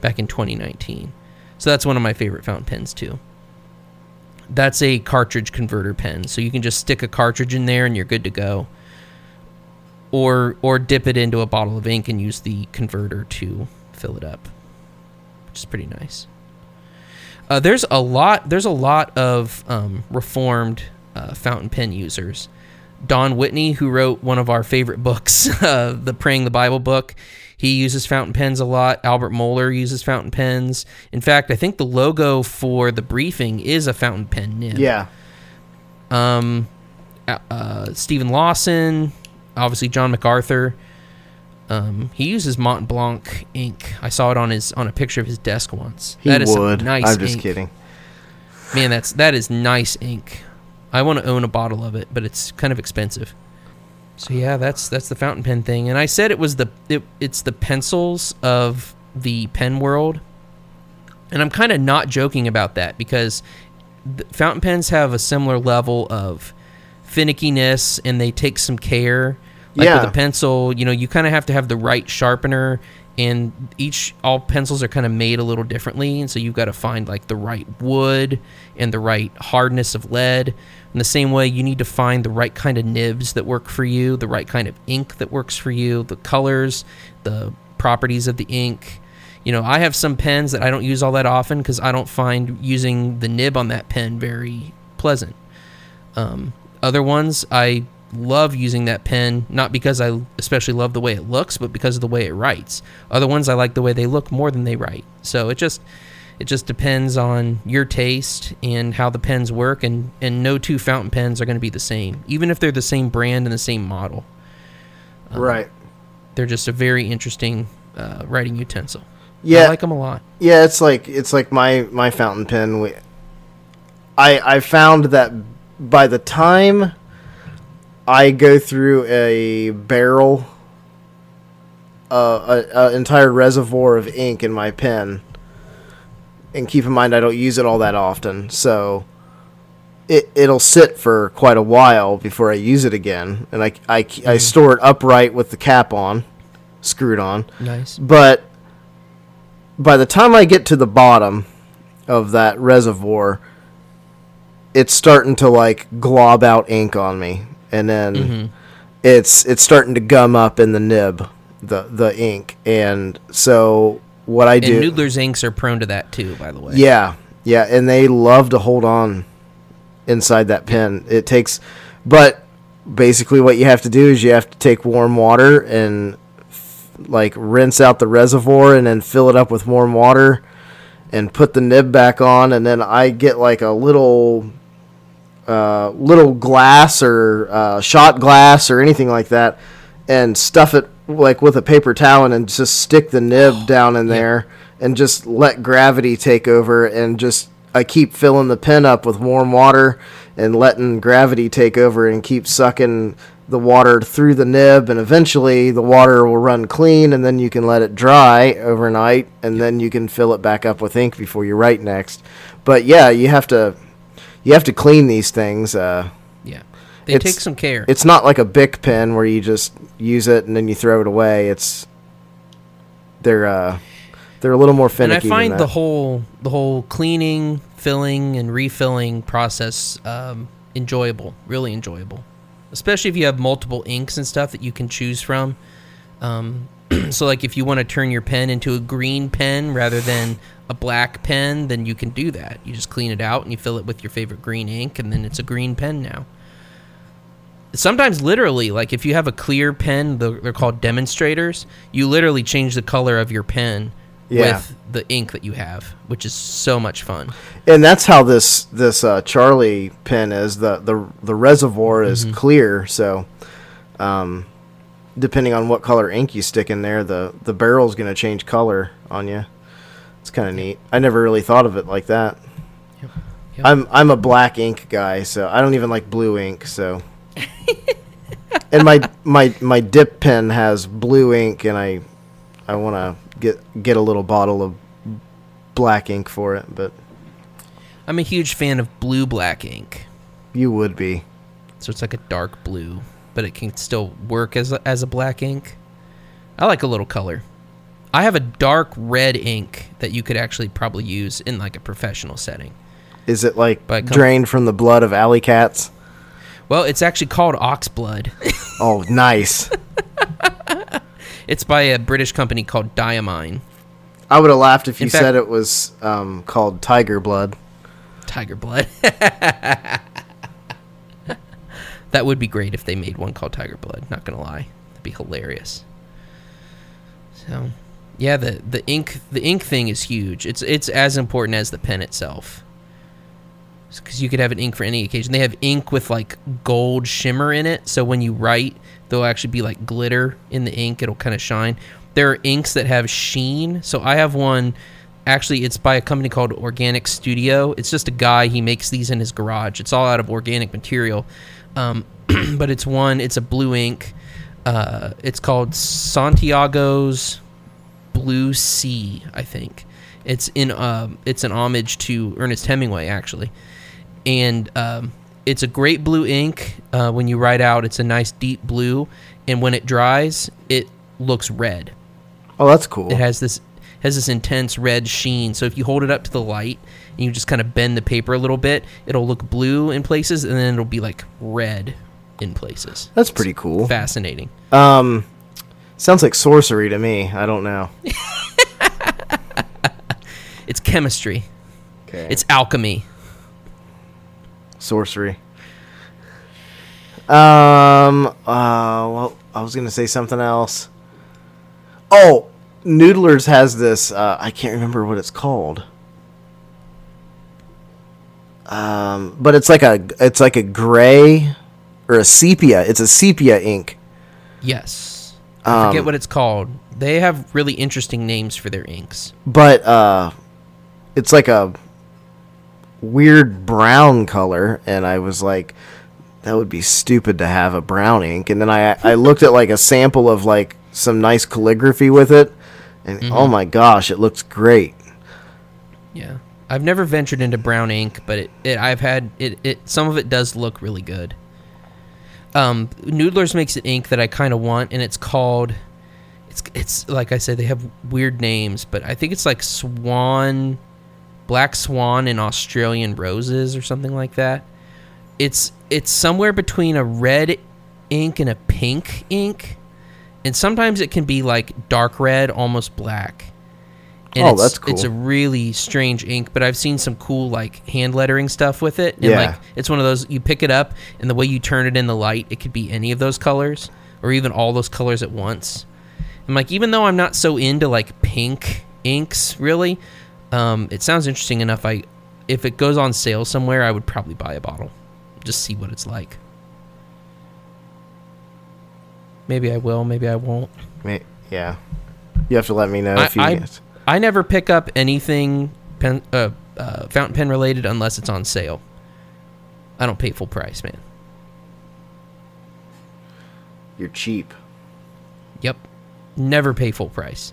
Speaker 5: back in 2019. So that's one of my favorite fountain pens too. That's a cartridge converter pen, so you can just stick a cartridge in there and you're good to go. Or or dip it into a bottle of ink and use the converter to fill it up, which is pretty nice. Uh, there's a lot. There's a lot of um, reformed uh, fountain pen users. Don Whitney, who wrote one of our favorite books, uh, the Praying the Bible book, he uses fountain pens a lot. Albert Mohler uses fountain pens. In fact, I think the logo for the briefing is a fountain pen nib.
Speaker 4: Yeah.
Speaker 5: Um, uh, uh, Steven Lawson, obviously John MacArthur. Um, he uses Mont Blanc ink. I saw it on his on a picture of his desk once.
Speaker 4: He
Speaker 5: That is
Speaker 4: would.
Speaker 5: nice
Speaker 4: I'm just
Speaker 5: ink.
Speaker 4: kidding.
Speaker 5: Man, that's that is nice ink. I want to own a bottle of it, but it's kind of expensive. So yeah, that's that's the fountain pen thing. And I said it was the it, it's the pencils of the pen world. And I'm kind of not joking about that because the fountain pens have a similar level of finickiness and they take some care. Like
Speaker 4: Yeah.
Speaker 5: with a pencil, you know, you kind of have to have the right sharpener and each all pencils are kind of made a little differently and so you've got to find like the right wood and the right hardness of lead. In the same way, you need to find the right kind of nibs that work for you, the right kind of ink that works for you, the colors, the properties of the ink. You know, I have some pens that I don't use all that often because I don't find using the nib on that pen very pleasant. Um, other ones, I love using that pen, not because I especially love the way it looks, but because of the way it writes. Other ones, I like the way they look more than they write. So it just it just depends on your taste and how the pens work, and and no two fountain pens are going to be the same, even if they're the same brand and the same model.
Speaker 4: right.
Speaker 5: They're just a very interesting uh, writing utensil.
Speaker 4: Yeah.
Speaker 5: I like them a lot.
Speaker 4: Yeah, it's like it's like my my fountain pen. We, I I found that by the time I go through a barrel, uh, a, a entire reservoir of ink in my pen, and keep in mind I don't use it all that often, so it it'll sit for quite a while before I use it again, and I I, I store it upright with the cap on, screwed on.
Speaker 5: Nice.
Speaker 4: but by the time I get to the bottom of that reservoir, it's starting to like glob out ink on me, and then
Speaker 5: Mm-hmm.
Speaker 4: it's it's starting to gum up in the nib, the the ink, and so what I do.
Speaker 5: And Noodler's inks are prone to that too, by the way.
Speaker 4: yeah, yeah, and they love to hold on inside that pen. It takes, but basically what you have to do is you have to take warm water and f- like rinse out the reservoir and then fill it up with warm water and put the nib back on and then I get like a little uh, little glass or uh, shot glass or anything like that and stuff it like with a paper towel and just stick the nib down in there and just let gravity take over and just I keep filling the pen up with warm water and letting gravity take over and keep sucking the water through the nib and eventually the water will run clean and then you can let it dry overnight and then you can fill it back up with ink before you write next. But yeah, you have to you have to clean these things. Uh.
Speaker 5: They
Speaker 4: It's-
Speaker 5: take some care.
Speaker 4: it's not like a Bic pen where you just use it and then you throw it away. It's they're uh, they're a little more finicky. and.
Speaker 5: I find the whole the whole cleaning, filling, and refilling process um, enjoyable, really enjoyable. Especially if you have multiple inks and stuff that you can choose from. Um, so, like if you want to turn your pen into a green pen rather than a black pen, then you can do that. You just clean it out and you fill it with your favorite green ink, and then it's a green pen now. Sometimes literally like if you have a clear pen they're called demonstrators you literally change the color of your pen
Speaker 4: Yeah.
Speaker 5: with the ink that you have which is so much fun
Speaker 4: and that's how this this uh, Charlie pen is. the the The reservoir is
Speaker 5: Mm-hmm.
Speaker 4: clear, so um, depending on what color ink you stick in there, the the barrel's going to change color on you. It's kind of neat. I never really thought of it like that.
Speaker 5: Yep.
Speaker 4: I'm I'm a black ink guy, so I don't even like blue ink. So, and my my my dip pen has blue ink, and I I want to get get a little bottle of black ink for it, but
Speaker 5: i'm a huge fan of blue black ink
Speaker 4: you would be.
Speaker 5: so it's like a dark blue but it can still work as a, as a black ink i like a little color i have a dark red ink that you could actually probably use in like a professional setting
Speaker 4: Is it like drained from the blood of alley cats?
Speaker 5: Well it's actually called ox blood
Speaker 4: Oh, nice.
Speaker 5: it's by a british company called diamine
Speaker 4: I would have laughed if you
Speaker 5: fact-
Speaker 4: said it was um, called tiger blood.
Speaker 5: tiger blood. that would be great if they made one called Tiger Blood. Not gonna lie, that'd be hilarious. So, yeah, the the ink the ink thing is huge. It's it's as important as the pen itself. Because you could have an ink for any occasion. They have ink with like gold shimmer in it, so when you write, there'll actually be like glitter in the ink. It'll kind of shine. There are inks that have sheen. So I have one. Actually, it's by a company called Organic Studio. It's just a guy. He makes these in his garage. It's all out of organic material, um, but it's one. It's a blue ink. Uh, it's called Santiago's Blue Sea, I think. It's in um, it's an homage to Ernest Hemingway, actually, and um, it's a great blue ink. Uh, when you write out, it's a nice deep blue, and when it dries, it looks red.
Speaker 4: Oh, that's cool.
Speaker 5: It has this has this intense red sheen. So if you hold it up to the light and you just kind of bend the paper a little bit, it'll look blue in places, and then it'll be like red in places.
Speaker 4: That's pretty cool.
Speaker 5: Fascinating.
Speaker 4: Um, sounds like sorcery to me. I don't know.
Speaker 5: It's chemistry.
Speaker 4: Okay.
Speaker 5: It's alchemy.
Speaker 4: Sorcery. Um. Uh. Well, I was gonna say something else. Oh, Noodler's has this. Uh, I can't remember what it's called. Um, but it's like a it's like a gray or a sepia. It's a sepia ink.
Speaker 5: Yes. I
Speaker 4: Um,
Speaker 5: forget what it's called. They have really interesting names for their inks.
Speaker 4: but uh, it's like a weird brown color, and I was like, that would be stupid to have a brown ink. And then I I looked at like a sample of like some nice calligraphy with it, and oh my gosh, it looks great.
Speaker 5: Yeah. I've never ventured into brown ink, but it, it I've had it, it some of it does look really good. Um, Noodler's makes an ink that I kind of want, and it's called. It's it's like I said, they have weird names, but I think it's like Swan, Black Swan, and Australian Roses or something like that. It's it's somewhere between a red ink and a pink ink, and sometimes it can be like dark red, almost black. And
Speaker 4: Oh,
Speaker 5: it's,
Speaker 4: that's cool.
Speaker 5: It's a really strange ink, but I've seen some cool like hand lettering stuff with it. And
Speaker 4: Yeah.
Speaker 5: like it's one of those you pick it up and the way you turn it in the light, it could be any of those colors or even all those colors at once. And like even though I'm not so into like pink inks really, um, it sounds interesting enough. I if it goes on sale somewhere, I would probably buy a bottle, just see what it's like. Maybe I will, maybe I won't.
Speaker 4: Yeah, you have to let me know
Speaker 5: I,
Speaker 4: if you.
Speaker 5: I,
Speaker 4: get-
Speaker 5: I never pick up anything pen, uh, uh, fountain pen related unless it's on sale. I don't pay full price, man.
Speaker 4: You're cheap.
Speaker 5: Yep, never pay full price.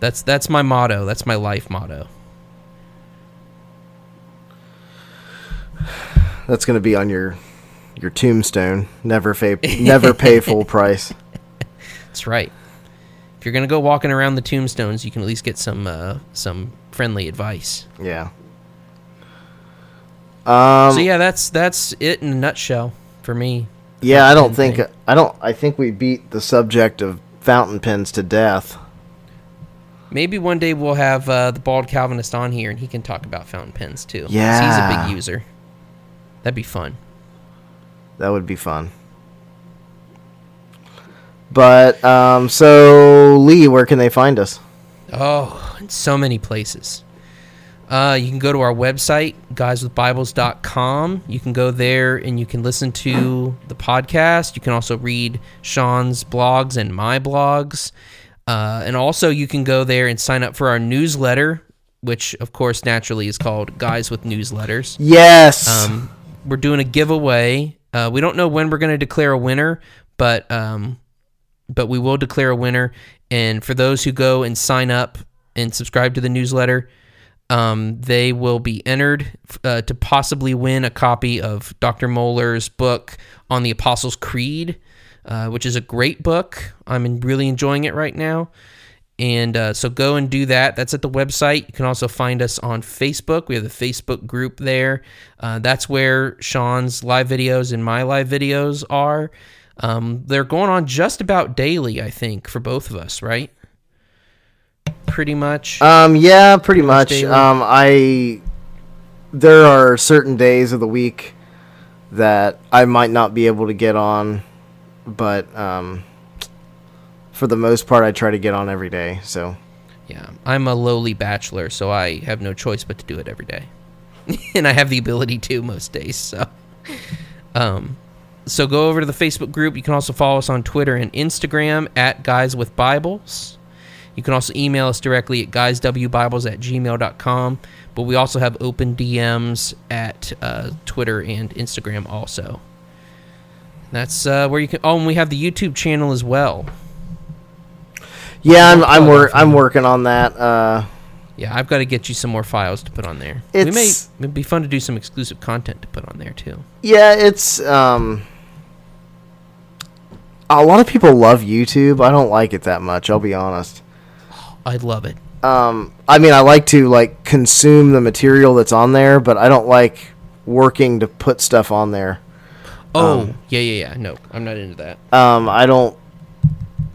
Speaker 5: That's that's my motto. That's my life motto.
Speaker 4: That's gonna be on your your tombstone. Never pay never pay full price.
Speaker 5: That's right. If you're gonna go walking around the tombstones, you can at least get some uh, some friendly advice.
Speaker 4: Yeah. Um.
Speaker 5: so yeah, that's that's it in a nutshell for me.
Speaker 4: Yeah, I don't think
Speaker 5: thing.
Speaker 4: I don't. I think we beat the subject of fountain pens to death.
Speaker 5: Maybe one day we'll have uh, the bald Calvinist on here, and he can talk about fountain pens too. 'cause he's a big user. That'd be fun.
Speaker 4: That would be fun. But um, so Lee, where can they find us?
Speaker 5: Oh, in so many places. Uh, you can go to our website, guyswithbibles.com. You can go there and you can listen to the podcast. You can also read Sean's blogs and my blogs. Uh, and also, you can go there and sign up for our newsletter, which, of course, naturally is called Guys with Newsletters.
Speaker 4: Yes.
Speaker 5: Um, we're doing a giveaway. Uh, we don't know when we're going to declare a winner, but um, but we will declare a winner. And for those who go and sign up and subscribe to the newsletter, um, they will be entered uh, to possibly win a copy of Dr. Mohler's book on the Apostles' Creed, uh, which is a great book. I'm really enjoying it right now. And uh, so go and do that. That's at the website. You can also find us on Facebook. We have the Facebook group there. Uh, that's where Sean's live videos and my live videos are. Um, they're going on just about daily, I think, for both of us, right? Pretty much.
Speaker 4: Um, yeah, pretty
Speaker 5: much
Speaker 4: much. Um, I there are certain days of the week that I might not be able to get on, but um, for the most part, I try to get on every day. So
Speaker 5: Yeah, I'm a lowly bachelor, so I have no choice but to do it every day, and I have the ability to most days. So, um, so go over to the Facebook group. You can also follow us on Twitter and Instagram at Guys with Bibles. You can also email us directly at guyswbibles at gmail.com. But we also have open DMs at uh, Twitter and Instagram also. That's uh, where you can. Oh, and we have the YouTube channel as well.
Speaker 4: yeah, I'm I'm, wor- I'm working on that. Uh,
Speaker 5: Yeah, I've got to get you some more files to put on there. we may it'd be fun to do some exclusive content to put on there too.
Speaker 4: yeah, it's um. A lot of people love YouTube. I don't like it that much. I'll be honest.
Speaker 5: I'd love it.
Speaker 4: um i mean i like to like consume the material that's on there but i don't like working to put stuff on there
Speaker 5: Oh,
Speaker 4: Um,
Speaker 5: yeah, yeah, yeah. No, I'm not into that.
Speaker 4: um i don't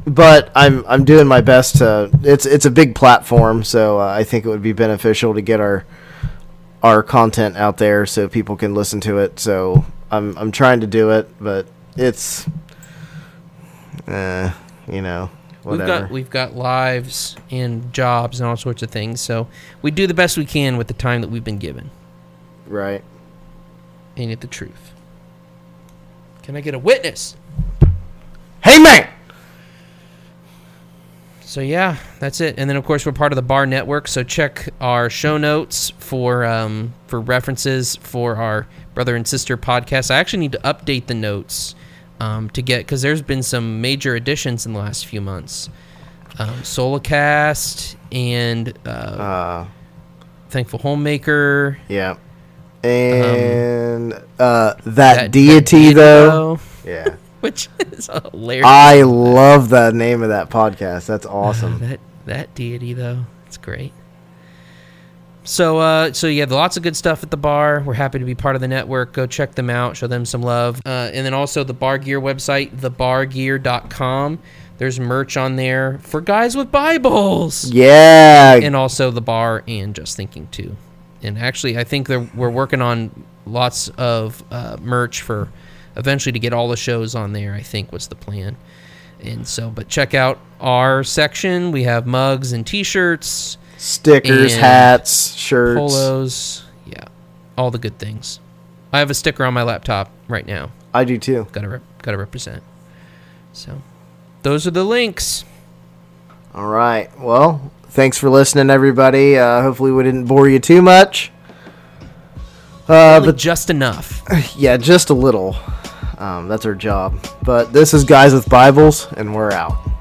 Speaker 4: but i'm i'm doing my best to it's it's a big platform so uh, i think it would be beneficial to get our our content out there so people can listen to it so i'm i'm trying to do it but it's uh you know
Speaker 5: We've
Speaker 4: whatever
Speaker 5: got we've got lives and jobs and all sorts of things, so we do the best we can with the time that we've been given.
Speaker 4: right
Speaker 5: Ain't it the truth? Can I get a witness?
Speaker 4: hey man
Speaker 5: So yeah, that's it. And then of course we're part of the Bar Network. So check our show notes for um, for references for our brother and sister podcast. I actually need to update the notes um, to get because there's been some major additions in the last few months. Um, Solacast and uh,
Speaker 4: uh
Speaker 5: Thankful Homemaker.
Speaker 4: Yeah. And uh, that,
Speaker 5: Um, that-
Speaker 4: deity,
Speaker 5: that
Speaker 4: though. Yeah.
Speaker 5: which is hilarious.
Speaker 4: I love the name of that podcast. That's awesome.
Speaker 5: that that deity though it's great so uh so yeah lots of good stuff at the bar we're happy to be part of the network go check them out show them some love uh, and then also the bar gear website thebargear.com there's merch on there for guys with bibles
Speaker 4: Yeah.
Speaker 5: and also the bar and just thinking too and actually i think we're working on lots of uh, merch for eventually to get all the shows on there i think was the plan. And so but check out our section. We have mugs and t-shirts
Speaker 4: Stickers,
Speaker 5: and
Speaker 4: hats, shirts.
Speaker 5: polos. Yeah all the good things. I have a sticker on my laptop right now.
Speaker 4: I do too.
Speaker 5: gotta rep- gotta represent. So those are the links.
Speaker 4: All right. Well, thanks for listening, everybody. Uh, hopefully, we didn't bore you too much. Uh, but
Speaker 5: just enough
Speaker 4: yeah, just a little. Um, that's our job. But this is Guys with Bibles, and we're out.